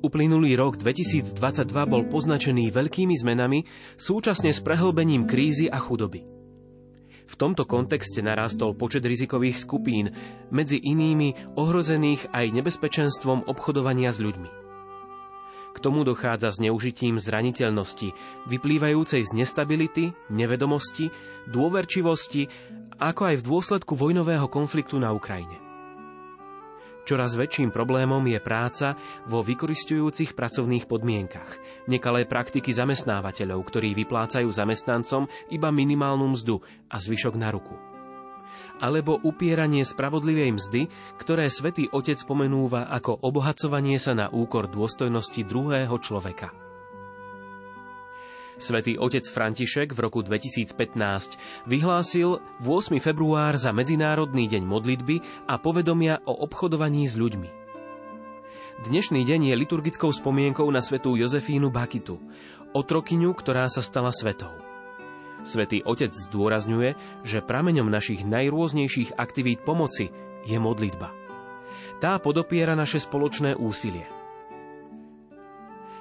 Uplynulý rok 2022 bol poznačený veľkými zmenami, súčasne s prehlbením krízy a chudoby. V tomto kontexte narástol počet rizikových skupín, medzi inými ohrozených aj nebezpečenstvom obchodovania s ľuďmi. K tomu dochádza zneužitím zraniteľnosti, vyplývajúcej z nestability, nevedomosti, dôverčivosti, ako aj v dôsledku vojnového konfliktu na Ukrajine. Čoraz väčším problémom je práca vo vykoristujúcich pracovných podmienkach, nekalé praktiky zamestnávateľov, ktorí vyplácajú zamestnancom iba minimálnu mzdu a zvyšok na ruku. Alebo upieranie spravodlivej mzdy, ktoré svätý Otec pomenúva ako obohacovanie sa na úkor dôstojnosti druhého človeka. Svetý otec František v roku 2015 vyhlásil 8. február za Medzinárodný deň modlitby a povedomia o obchodovaní s ľuďmi. Dnešný deň je liturgickou spomienkou na svetú Jozefínu Bakitu, otrokyňu, ktorá sa stala svetou. Svetý Otec zdôrazňuje, že prameňom našich najrôznejších aktivít pomoci je modlitba. Tá podopiera naše spoločné úsilie –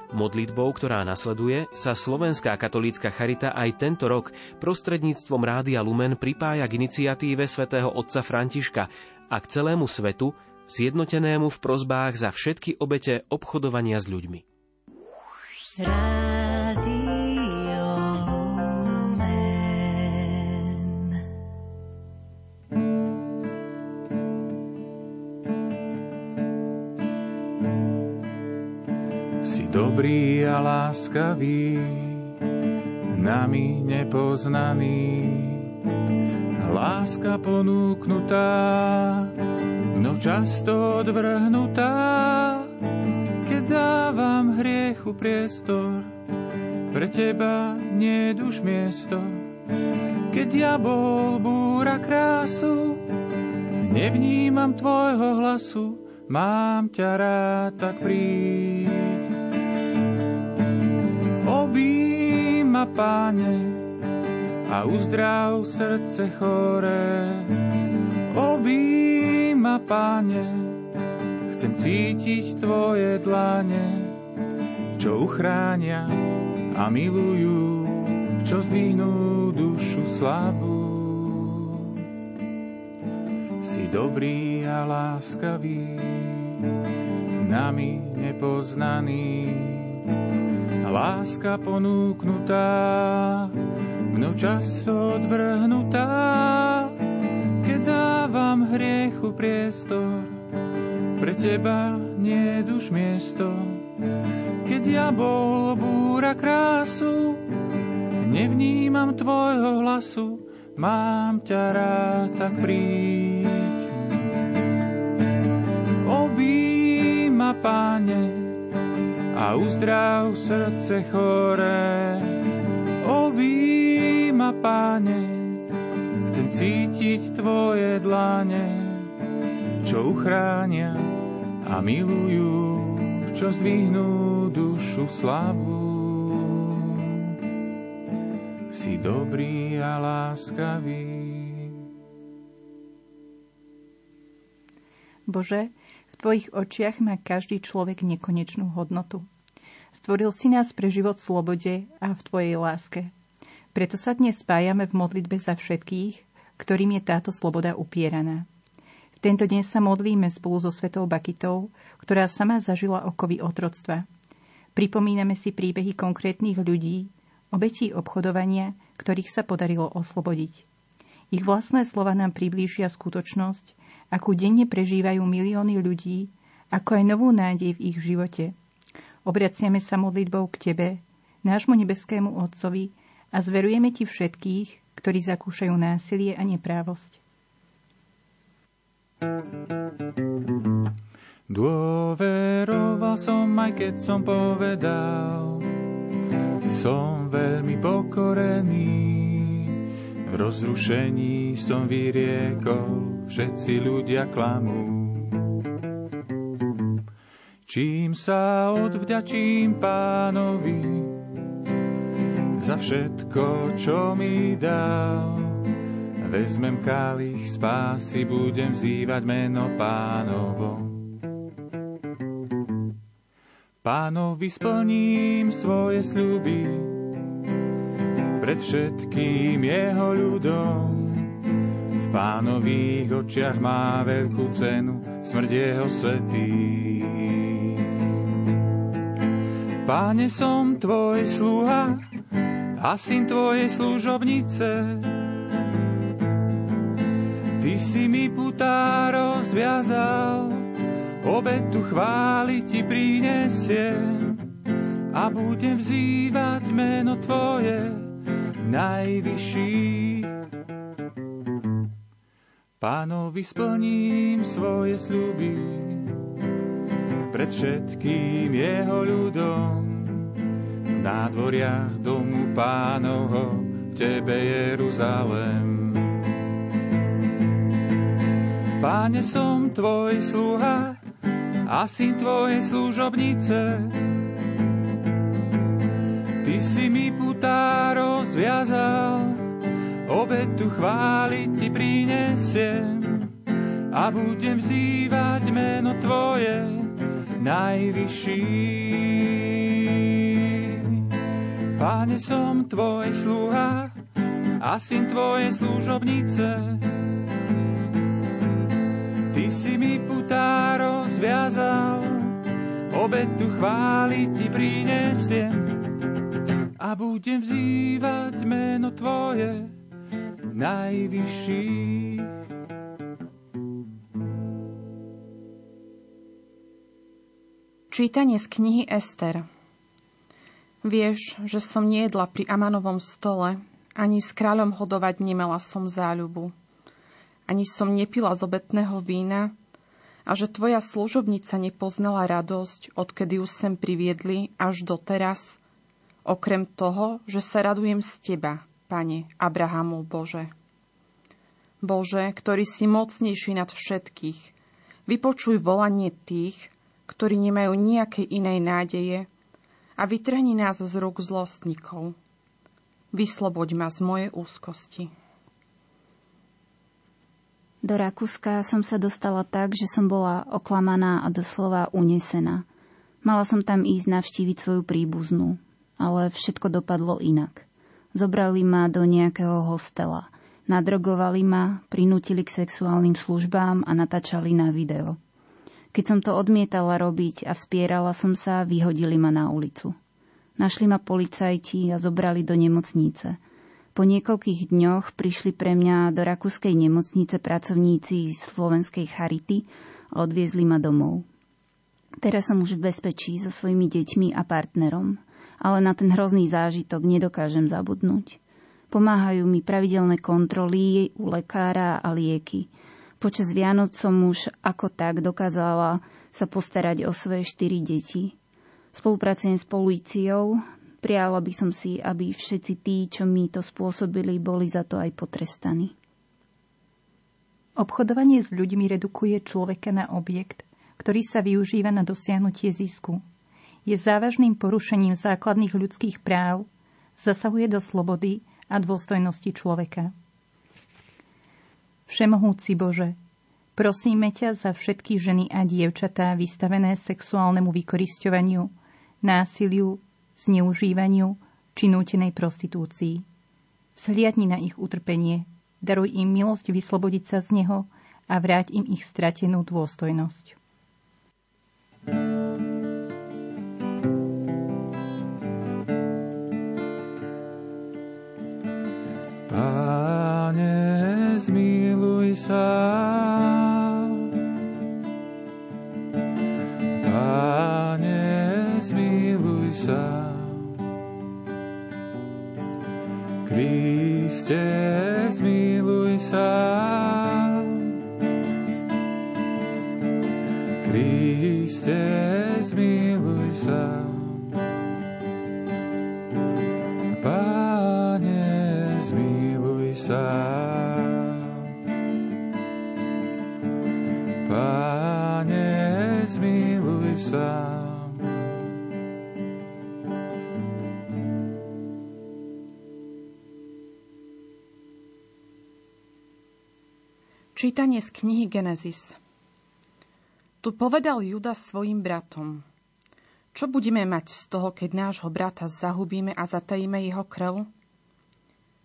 Modlitbou, ktorá nasleduje, sa Slovenská katolícka charita aj tento rok prostredníctvom Rádia Lumen pripája k iniciatíve svätého otca Františka a k celému svetu, zjednotenému v prozbách za všetky obete obchodovania s ľuďmi. Dobrý a láskavý, nami nepoznaný. Láska ponúknutá, no často odvrhnutá, keď dávam hriechu priestor, pre teba nie už miesto. Keď diabol búra krásu, nevnímam tvojho hlasu, mám ťa rád, tak príď. Ma, páne, a uzdrav srdce choré. Obí ma, páne, chcem cítiť tvoje dlane, čo uchránia a milujú, čo zdvihnú dušu slabú. Si dobrý a láskavý, nami nepoznaný, láska ponúknutá, mnou čas odvrhnutá, keď dávam hriechu priestor, pre teba nie už miesto. Keď diabol búra krásu, nevnímam tvojho hlasu, mám ťa rád, tak príď. Obíma, páne, a uzdrav srdce choré. Obí ma, páne, chcem cítiť tvoje dlane, čo uchránia a milujú, čo zdvihnú dušu slavu. Si dobrý a láskavý. Bože, tvojich očiach má každý človek nekonečnú hodnotu. Stvoril si nás pre život v slobode a v Tvojej láske. Preto sa dnes spájame v modlitbe za všetkých, ktorým je táto sloboda upieraná. V tento deň sa modlíme spolu so Svetou Bakitou, ktorá sama zažila okovy otroctva. Pripomíname si príbehy konkrétnych ľudí, obetí obchodovania, ktorých sa podarilo oslobodiť. Ich vlastné slova nám priblížia skutočnosť, akú denne prežívajú milióny ľudí, ako aj novú nádej v ich živote. Obraciame sa modlitbou k Tebe, nášmu nebeskému Otcovi a zverujeme Ti všetkých, ktorí zakúšajú násilie a neprávosť. Dôveroval som, aj keď som povedal, som veľmi pokorený. V rozrušení som vyriekol, všetci ľudia klamú. Čím sa odvďačím pánovi za všetko, čo mi dal. Vezmem kalich spásy, budem vzývať meno pánovo. Pánovi splním svoje sľuby pred všetkým jeho ľudom. V pánových očiach má veľkú cenu smrť jeho svetý. Páne, som tvoj sluha a syn tvojej služobnice. Ty si mi putá rozviazal, obetu chváli ti prinesiem a budem vzývať meno Tvoje najvyšší. Pánovi splním svoje sľuby pred všetkým jeho ľudom. V nádvoriach domu pánovho v tebe Jeruzalem. Páne, som tvoj sluha, a syn tvojej služobnice. Ty si mi putá rozviazal, obetu chváliť ti prinesiem a budem vzývať meno tvoje najvyšší. Páne, som tvoj sluha a syn tvojej služobnice. Ty si mi putá rozviazal, obetu chváli ti prinesiem a budem vzývať meno Tvoje najvyšší. Čítanie z knihy Ester Vieš, že som nejedla pri Amanovom stole, ani s kráľom hodovať nemala som záľubu ani som nepila z obetného vína a že tvoja služobnica nepoznala radosť, odkedy ju sem priviedli až doteraz, okrem toho, že sa radujem z teba, pane Abrahamov Bože. Bože, ktorý si mocnejší nad všetkých, vypočuj volanie tých, ktorí nemajú nejakej inej nádeje a vytrhni nás z rúk zlostníkov. Vysloboď ma z mojej úzkosti. Do Rakúska som sa dostala tak, že som bola oklamaná a doslova unesená. Mala som tam ísť navštíviť svoju príbuznú, ale všetko dopadlo inak. Zobrali ma do nejakého hostela. Nadrogovali ma, prinútili k sexuálnym službám a natáčali na video. Keď som to odmietala robiť a vspierala som sa, vyhodili ma na ulicu. Našli ma policajti a zobrali do nemocnice – po niekoľkých dňoch prišli pre mňa do rakúskej nemocnice pracovníci slovenskej Charity a odviezli ma domov. Teraz som už v bezpečí so svojimi deťmi a partnerom, ale na ten hrozný zážitok nedokážem zabudnúť. Pomáhajú mi pravidelné kontroly u lekára a lieky. Počas Vianoc som už ako tak dokázala sa postarať o svoje štyri deti. Spolupracujem s políciou, Prijala by som si, aby všetci tí, čo mi to spôsobili, boli za to aj potrestaní. Obchodovanie s ľuďmi redukuje človeka na objekt, ktorý sa využíva na dosiahnutie zisku. Je závažným porušením základných ľudských práv, zasahuje do slobody a dôstojnosti človeka. Všemohúci Bože, prosíme ťa za všetky ženy a dievčatá vystavené sexuálnemu vykorisťovaniu, násiliu, zneužívaniu či nútenej prostitúcii. Vzhliadni na ich utrpenie, daruj im milosť vyslobodiť sa z neho a vráť im ich stratenú dôstojnosť. Zmiluj sa. Páne, zmiluj sa. Kriste, zmiluj sa. Kriste, zmiluj sa. Čítanie z knihy Genesis Tu povedal Juda svojim bratom. Čo budeme mať z toho, keď nášho brata zahubíme a zatajíme jeho krv?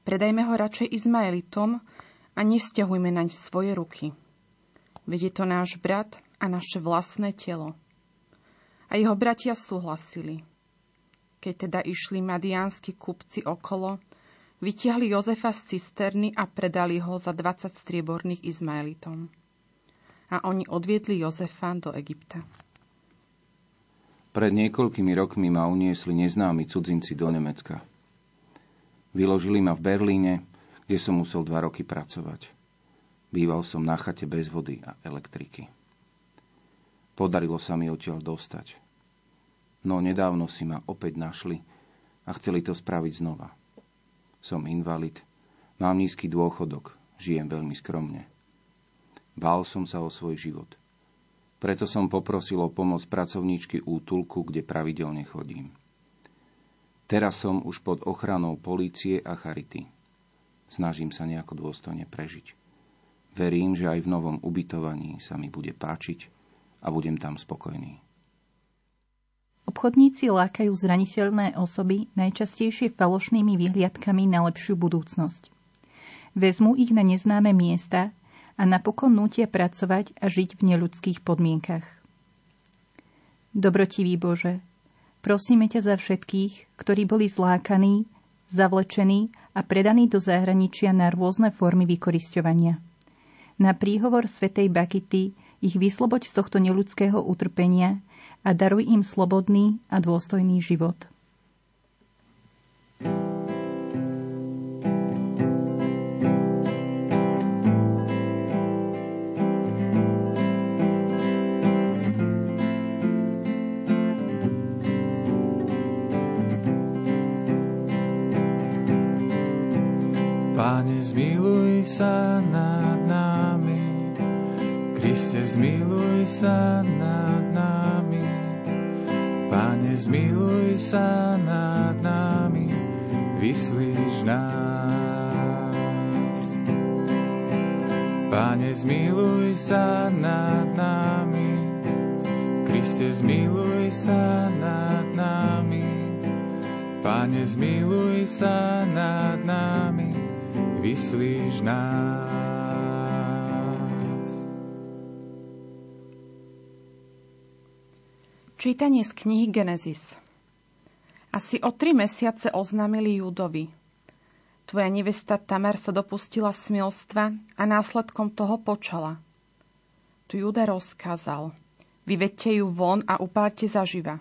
Predajme ho radšej Izmaelitom a nestiahujme naň svoje ruky. Veď je to náš brat a naše vlastné telo. A jeho bratia súhlasili. Keď teda išli madiánsky kupci okolo, vytiahli Jozefa z cisterny a predali ho za 20 strieborných Izmaelitom. A oni odviedli Jozefa do Egypta. Pred niekoľkými rokmi ma uniesli neznámi cudzinci do Nemecka. Vyložili ma v Berlíne, kde som musel dva roky pracovať. Býval som na chate bez vody a elektriky. Podarilo sa mi odtiaľ dostať. No nedávno si ma opäť našli a chceli to spraviť znova. Som invalid, mám nízky dôchodok, žijem veľmi skromne. Bál som sa o svoj život. Preto som poprosil o pomoc pracovníčky útulku, kde pravidelne chodím. Teraz som už pod ochranou polície a charity. Snažím sa nejako dôstojne prežiť. Verím, že aj v novom ubytovaní sa mi bude páčiť a budem tam spokojný. Obchodníci lákajú zraniteľné osoby najčastejšie falošnými vyhliadkami na lepšiu budúcnosť. Vezmú ich na neznáme miesta a napokon nutia pracovať a žiť v neľudských podmienkach. Dobrotivý Bože, prosíme ťa za všetkých, ktorí boli zlákaní, zavlečení a predaní do zahraničia na rôzne formy vykorisťovania. Na príhovor svätej Bakity ich vysloboď z tohto neľudského utrpenia a daruj im slobodný a dôstojný život. Páne, zmiluj sa nad nami, Kriste, zmiluj sa nad nami. Pane, zmiluj sa nad nami, vyslíš nás. Pane, zmiluj sa nad nami, Kriste, zmiluj sa nad nami. Pane, zmiluj sa nad nami, vyslíš nás. Čítanie z knihy Genesis. Asi o tri mesiace oznámili Júdovi. Tvoja nevesta Tamar sa dopustila smilstva a následkom toho počala. Tu Júda rozkázal. Vyvedte ju von a upálte zaživa.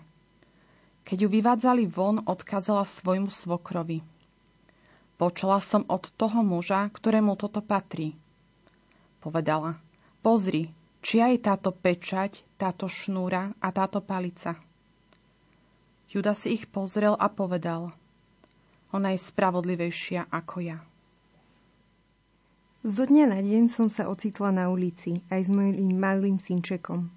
Keď ju vyvádzali von, odkázala svojmu svokrovi. Počala som od toho muža, ktorému toto patrí. Povedala, pozri, Čia je táto pečať, táto šnúra a táto palica. Juda si ich pozrel a povedal, ona je spravodlivejšia ako ja. Zo dňa na deň som sa ocitla na ulici aj s mojím malým synčekom.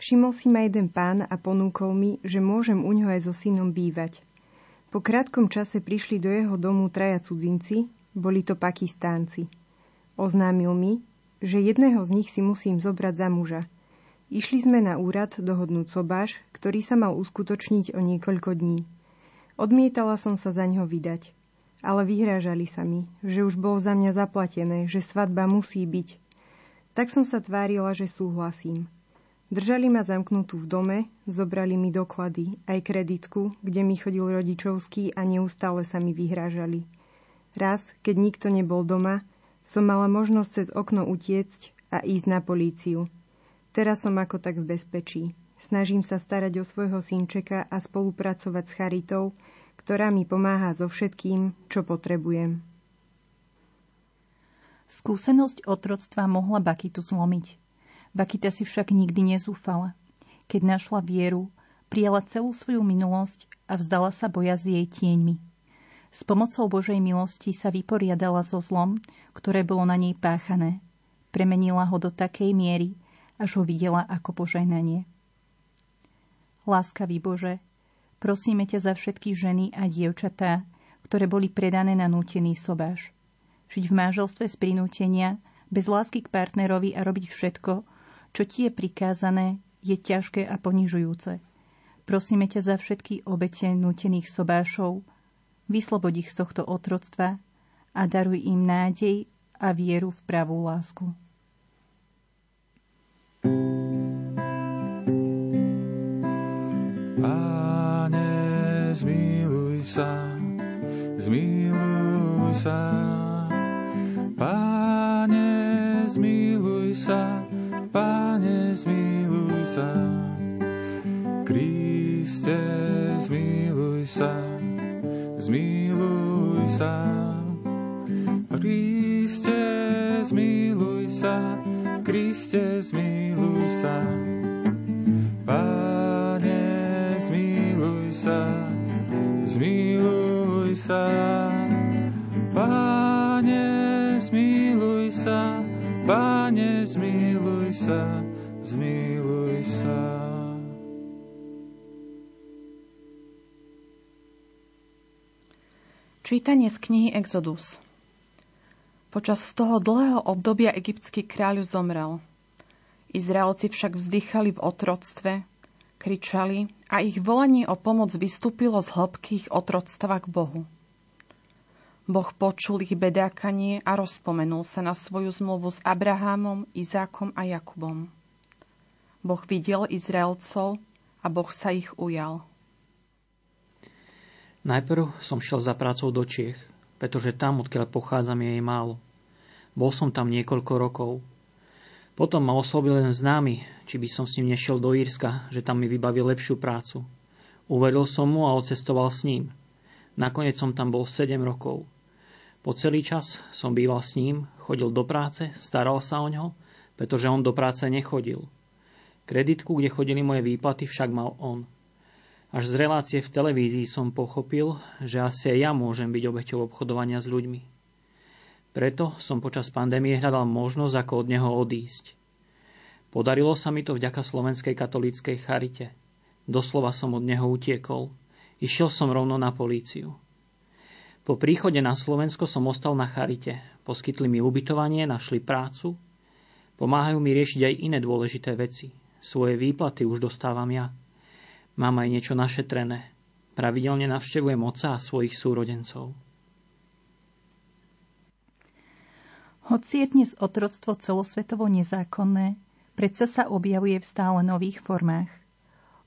Všimol si ma jeden pán a ponúkol mi, že môžem u ňoho aj so synom bývať. Po krátkom čase prišli do jeho domu traja cudzinci, boli to Pakistánci. Oznámil mi, že jedného z nich si musím zobrať za muža. Išli sme na úrad dohodnúť sobáš, ktorý sa mal uskutočniť o niekoľko dní. Odmietala som sa za ňo vydať. Ale vyhrážali sa mi, že už bolo za mňa zaplatené, že svadba musí byť. Tak som sa tvárila, že súhlasím. Držali ma zamknutú v dome, zobrali mi doklady, aj kreditku, kde mi chodil rodičovský a neustále sa mi vyhrážali. Raz, keď nikto nebol doma, som mala možnosť cez okno utiecť a ísť na políciu. Teraz som ako tak v bezpečí. Snažím sa starať o svojho synčeka a spolupracovať s Charitou, ktorá mi pomáha so všetkým, čo potrebujem. Skúsenosť otroctva mohla Bakitu zlomiť. Bakita si však nikdy nezúfala. Keď našla vieru, prijala celú svoju minulosť a vzdala sa boja s jej tieňmi. S pomocou Božej milosti sa vyporiadala so zlom, ktoré bolo na nej páchané. Premenila ho do takej miery, až ho videla ako požehnanie. Láskavý Bože, prosíme ťa za všetky ženy a dievčatá, ktoré boli predané na nútený sobáš. Žiť v manželstve z prinútenia, bez lásky k partnerovi a robiť všetko, čo ti je prikázané, je ťažké a ponižujúce. Prosíme ťa za všetky obete nutených sobášov, vyslobod ich z tohto otroctva a daruj im nádej a vieru v pravú lásku. Zmiluj sa, zmiluj sa. Páne, zmiluj sa, Páne, zmiluj sa. Kriste, zmiluj sa, zmiluj sa. Kriste, zmiluj sa, Kriste, zmiluj sa. Páne, zmiluj sa, zmiluj sa. Páne, zmiluj sa, Páne, zmiluj sa, zmiluj sa. Čítanie z knihy Exodus Počas toho dlhého obdobia egyptský kráľ zomrel. Izraelci však vzdychali v otroctve, kričali a ich volanie o pomoc vystúpilo z hĺbkých otroctva k Bohu. Boh počul ich bedákanie a rozpomenul sa na svoju zmluvu s Abrahámom, Izákom a Jakubom. Boh videl Izraelcov a Boh sa ich ujal. Najprv som šiel za prácou do Čiech, pretože tam, odkiaľ pochádzam, je jej málo. Bol som tam niekoľko rokov. Potom ma oslovil len známy, či by som s ním nešiel do Írska, že tam mi vybavil lepšiu prácu. Uveril som mu a odcestoval s ním. Nakoniec som tam bol 7 rokov. Po celý čas som býval s ním, chodil do práce, staral sa o ňo, pretože on do práce nechodil. Kreditku, kde chodili moje výplaty, však mal on. Až z relácie v televízii som pochopil, že asi aj ja môžem byť obeťou obchodovania s ľuďmi. Preto som počas pandémie hľadal možnosť, ako od neho odísť. Podarilo sa mi to vďaka Slovenskej katolíckej charite. Doslova som od neho utiekol. Išiel som rovno na políciu. Po príchode na Slovensko som ostal na charite. Poskytli mi ubytovanie, našli prácu. Pomáhajú mi riešiť aj iné dôležité veci. Svoje výplaty už dostávam ja. Mám aj niečo našetrené. Pravidelne navštevujem oca a svojich súrodencov. Hoci je dnes otroctvo celosvetovo nezákonné, predsa sa objavuje v stále nových formách.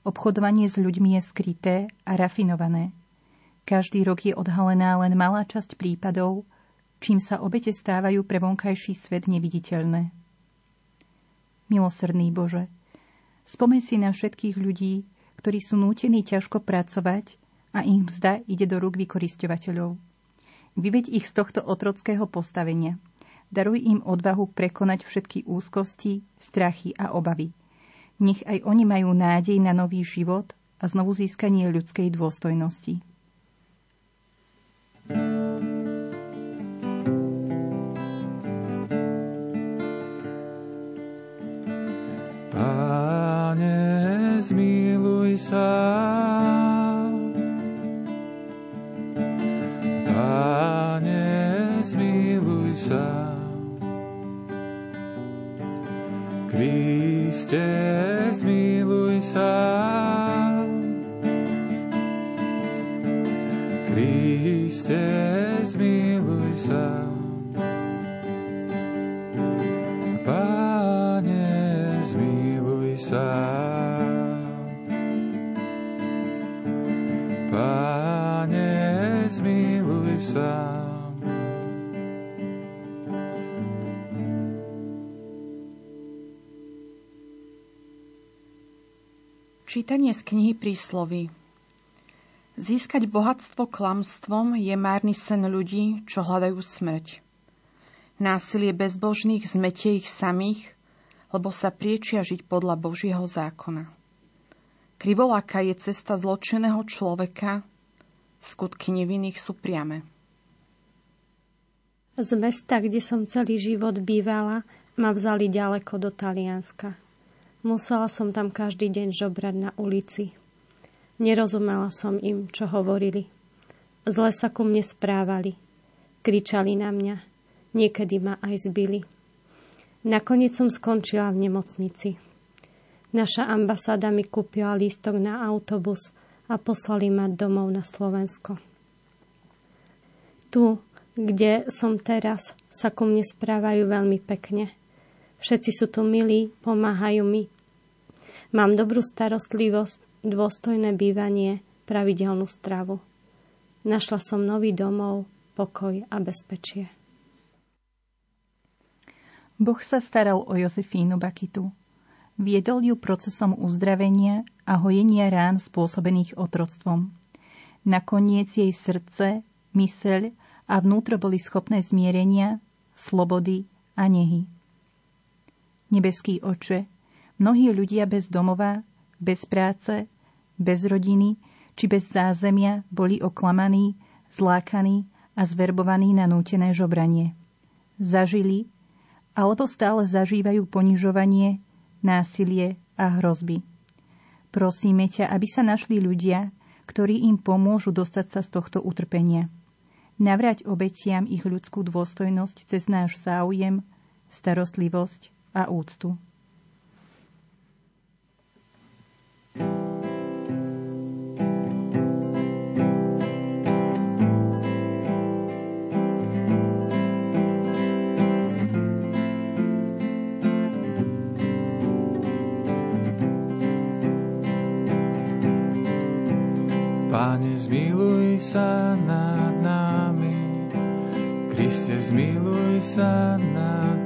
Obchodovanie s ľuďmi je skryté a rafinované – každý rok je odhalená len malá časť prípadov, čím sa obete stávajú pre vonkajší svet neviditeľné. Milosrdný Bože, spomeň si na všetkých ľudí, ktorí sú nútení ťažko pracovať a ich mzda ide do rúk vykoristovateľov. Vyveď ich z tohto otrockého postavenia. Daruj im odvahu prekonať všetky úzkosti, strachy a obavy. Nech aj oni majú nádej na nový život a znovu získanie ľudskej dôstojnosti. sa. Páne, zmiluj sa. Kriste, zmiluj sa. Kriste, zmiluj sa. Páne, zmiluj sa. sa. Čítanie z knihy Príslovy Získať bohatstvo klamstvom je márny sen ľudí, čo hľadajú smrť. Násilie bezbožných zmetie ich samých, lebo sa priečia žiť podľa Božieho zákona. Krivoláka je cesta zločeného človeka, skutky nevinných sú priame. Z mesta, kde som celý život bývala, ma vzali ďaleko do Talianska. Musela som tam každý deň žobrať na ulici. Nerozumela som im, čo hovorili. Zle sa ku mne správali. Kričali na mňa. Niekedy ma aj zbili. Nakoniec som skončila v nemocnici. Naša ambasáda mi kúpila lístok na autobus a poslali ma domov na Slovensko. Tu, kde som teraz, sa ku mne správajú veľmi pekne. Všetci sú tu milí, pomáhajú mi. Mám dobrú starostlivosť, dôstojné bývanie, pravidelnú stravu. Našla som nový domov, pokoj a bezpečie. Boh sa staral o Jozefínu Bakitu. Viedol ju procesom uzdravenia a hojenia rán spôsobených otroctvom. Nakoniec jej srdce, myseľ a vnútro boli schopné zmierenia, slobody a nehy. Nebeský oče, mnohí ľudia bez domova, bez práce, bez rodiny či bez zázemia boli oklamaní, zlákaní a zverbovaní na nútené žobranie. Zažili alebo stále zažívajú ponižovanie, násilie a hrozby. Prosíme ťa, aby sa našli ľudia, ktorí im pomôžu dostať sa z tohto utrpenia. Navrať obetiam ich ľudskú dôstojnosť cez náš záujem, starostlivosť a úctu. Páne, zmiluj sa nad nami, Kriste, zmiluj sa nad.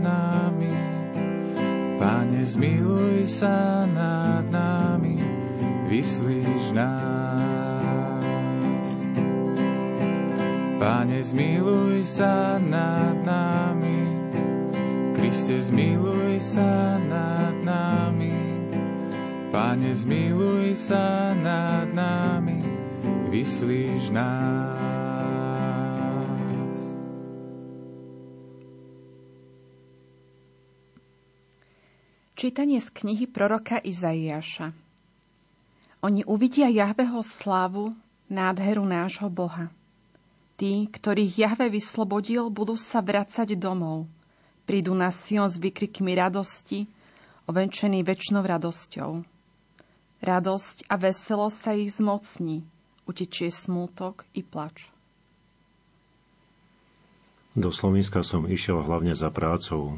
Pane, zmiluj sa nad nami, vyslíš nás. Pane, zmiluj sa nad nami, Kriste, zmiluj sa nad nami. Pane, zmiluj sa nad nami, vyslíš nás. Čítanie z knihy proroka Izaiáša. Oni uvidia Jahveho slavu, nádheru nášho Boha. Tí, ktorých Jahve vyslobodil, budú sa vracať domov. Prídu na Sion s vykrikmi radosti, ovenčený väčšnou radosťou. Radosť a veselo sa ich zmocní, utečie smútok i plač. Do Slovenska som išiel hlavne za prácou,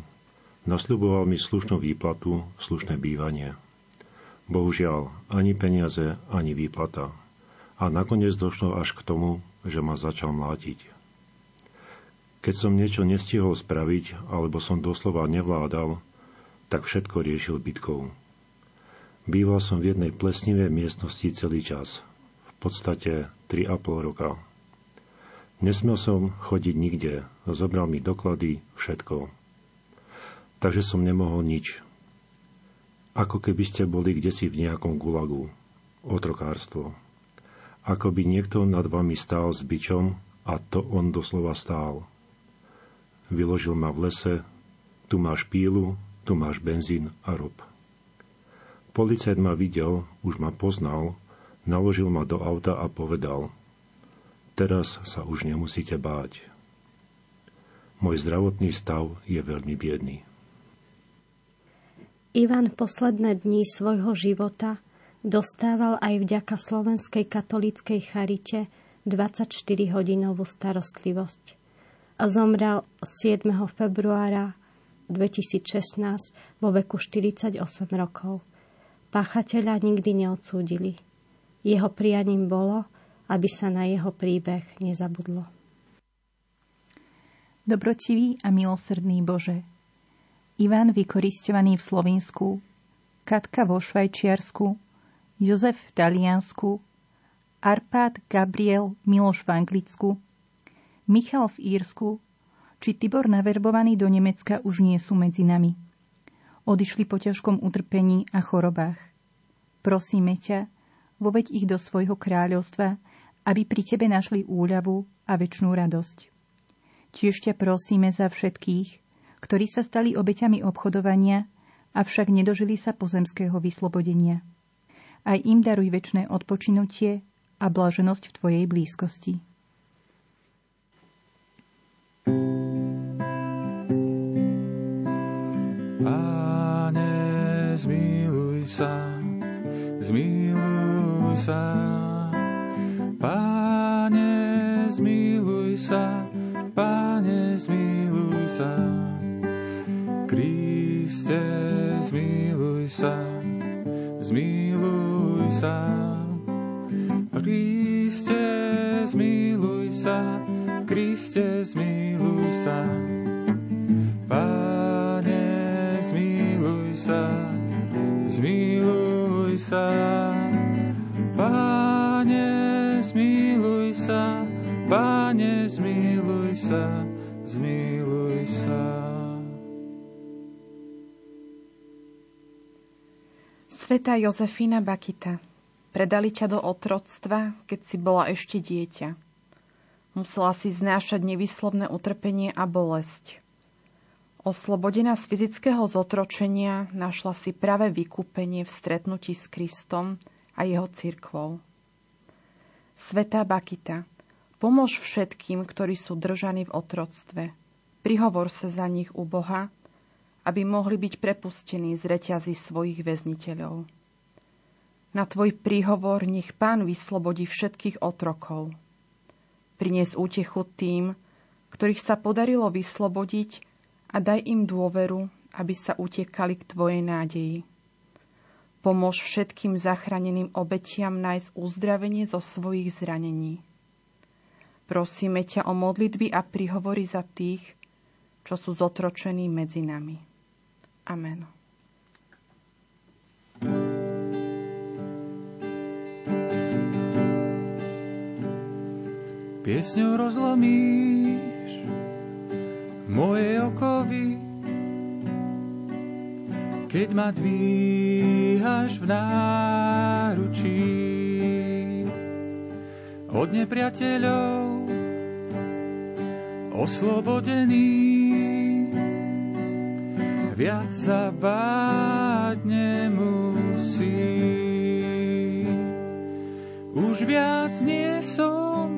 Nasľuboval mi slušnú výplatu, slušné bývanie. Bohužiaľ, ani peniaze, ani výplata. A nakoniec došlo až k tomu, že ma začal mlátiť. Keď som niečo nestihol spraviť, alebo som doslova nevládal, tak všetko riešil bytkou. Býval som v jednej plesnivej miestnosti celý čas, v podstate 3,5 roka. Nesmel som chodiť nikde, zobral mi doklady, všetko takže som nemohol nič. Ako keby ste boli kde si v nejakom gulagu. Otrokárstvo. Ako by niekto nad vami stál s bičom a to on doslova stál. Vyložil ma v lese, tu máš pílu, tu máš benzín a rob. Policajt ma videl, už ma poznal, naložil ma do auta a povedal Teraz sa už nemusíte báť. Môj zdravotný stav je veľmi biedný. Ivan posledné dni svojho života dostával aj vďaka Slovenskej katolíckej charite 24-hodinovú starostlivosť a zomrel 7. februára 2016 vo veku 48 rokov. Páchateľa nikdy neodsúdili. Jeho prianím bolo, aby sa na jeho príbeh nezabudlo. Dobrotivý a milosrdný Bože, Ivan vykoristovaný v Slovensku, Katka vo Švajčiarsku, Jozef v Taliansku, Arpád, Gabriel, Miloš v Anglicku, Michal v Írsku, či Tibor naverbovaný do Nemecka už nie sú medzi nami. Odišli po ťažkom utrpení a chorobách. Prosíme ťa, voveď ich do svojho kráľovstva, aby pri tebe našli úľavu a väčšnú radosť. Tiež ťa prosíme za všetkých, ktorí sa stali obeťami obchodovania, avšak nedožili sa pozemského vyslobodenia. Aj im daruj väčšie odpočinutie a blaženosť v Tvojej blízkosti. Páne, zmiluj sa, zmiluj sa. Páne, zmiluj sa, Páne, zmiluj sa. Kriste, zmiluj sa, zmiluj sa. Kriste, zmiluj sa, Kriste, zmiluj sa. Páne, zmiluj sa, zmiluj sa. Páne, zmiluj sa, Páne, zmiluj sa, zmiluj sa. Sveta Jozefína Bakita, predali ťa do otroctva, keď si bola ešte dieťa. Musela si znášať nevyslovné utrpenie a bolesť. Oslobodená z fyzického zotročenia našla si práve vykúpenie v stretnutí s Kristom a jeho cirkvou. Svetá Bakita, pomôž všetkým, ktorí sú držaní v otroctve. Prihovor sa za nich u Boha aby mohli byť prepustení z reťazí svojich väzniteľov. Na tvoj príhovor nech pán vyslobodí všetkých otrokov. Prinies útechu tým, ktorých sa podarilo vyslobodiť a daj im dôveru, aby sa utekali k tvojej nádeji. Pomôž všetkým zachráneným obetiam nájsť uzdravenie zo svojich zranení. Prosíme ťa o modlitby a príhovory za tých, čo sú zotročení medzi nami. Amen. Piesňou rozlomíš moje okovy, keď ma dvíhaš v náručí od nepriateľov oslobodených viac sa báť nemusí. Už viac nie som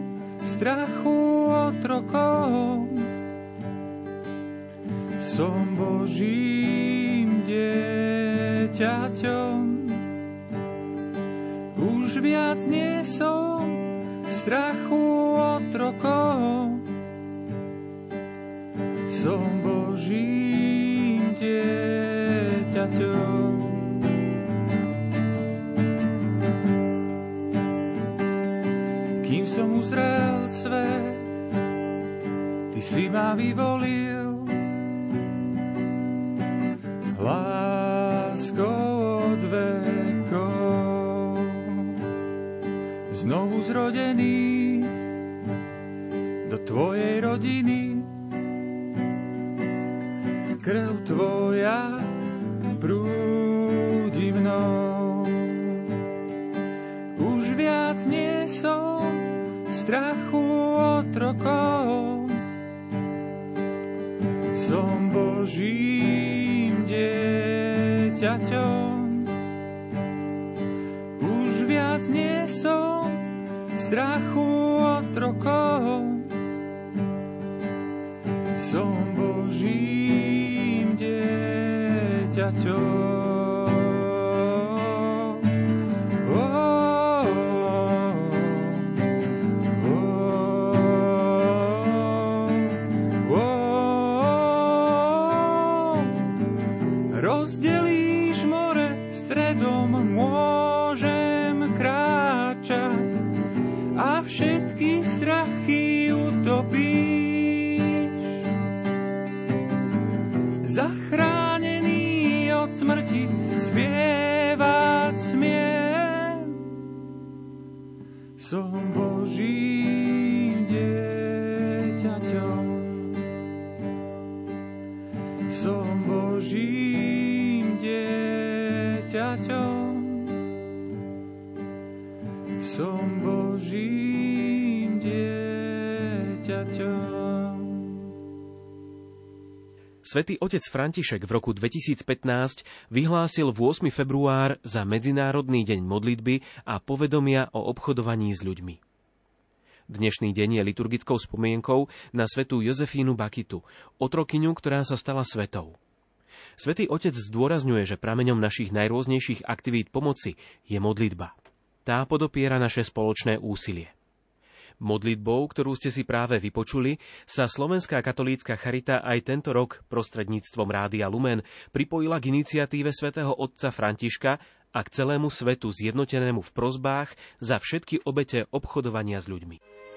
strachu otrokom, som Božím dieťaťom. Už viac nie som strachu otrokom, som Božím dieťaťom. Kým uzrel svet, ty si ma vyvolil. Znovu zrodený do tvojej rodiny krv tvoja prúdi mnou. Už viac nie som strachu otrokov, som Božím dieťaťom. Už viac nie som strachu otrokov, som Božím dieťaťom. Som Božím dieťaťom. Som Božím dieťaťom. Som Božím Svetý otec František v roku 2015 vyhlásil 8. február za Medzinárodný deň modlitby a povedomia o obchodovaní s ľuďmi. Dnešný deň je liturgickou spomienkou na svetú Jozefínu Bakitu, otrokyňu, ktorá sa stala svetou. Svetý Otec zdôrazňuje, že prameňom našich najrôznejších aktivít pomoci je modlitba. Tá podopiera naše spoločné úsilie. Modlitbou, ktorú ste si práve vypočuli, sa Slovenská katolícka charita aj tento rok prostredníctvom Rádia Lumen pripojila k iniciatíve svätého otca Františka a k celému svetu zjednotenému v prozbách za všetky obete obchodovania s ľuďmi.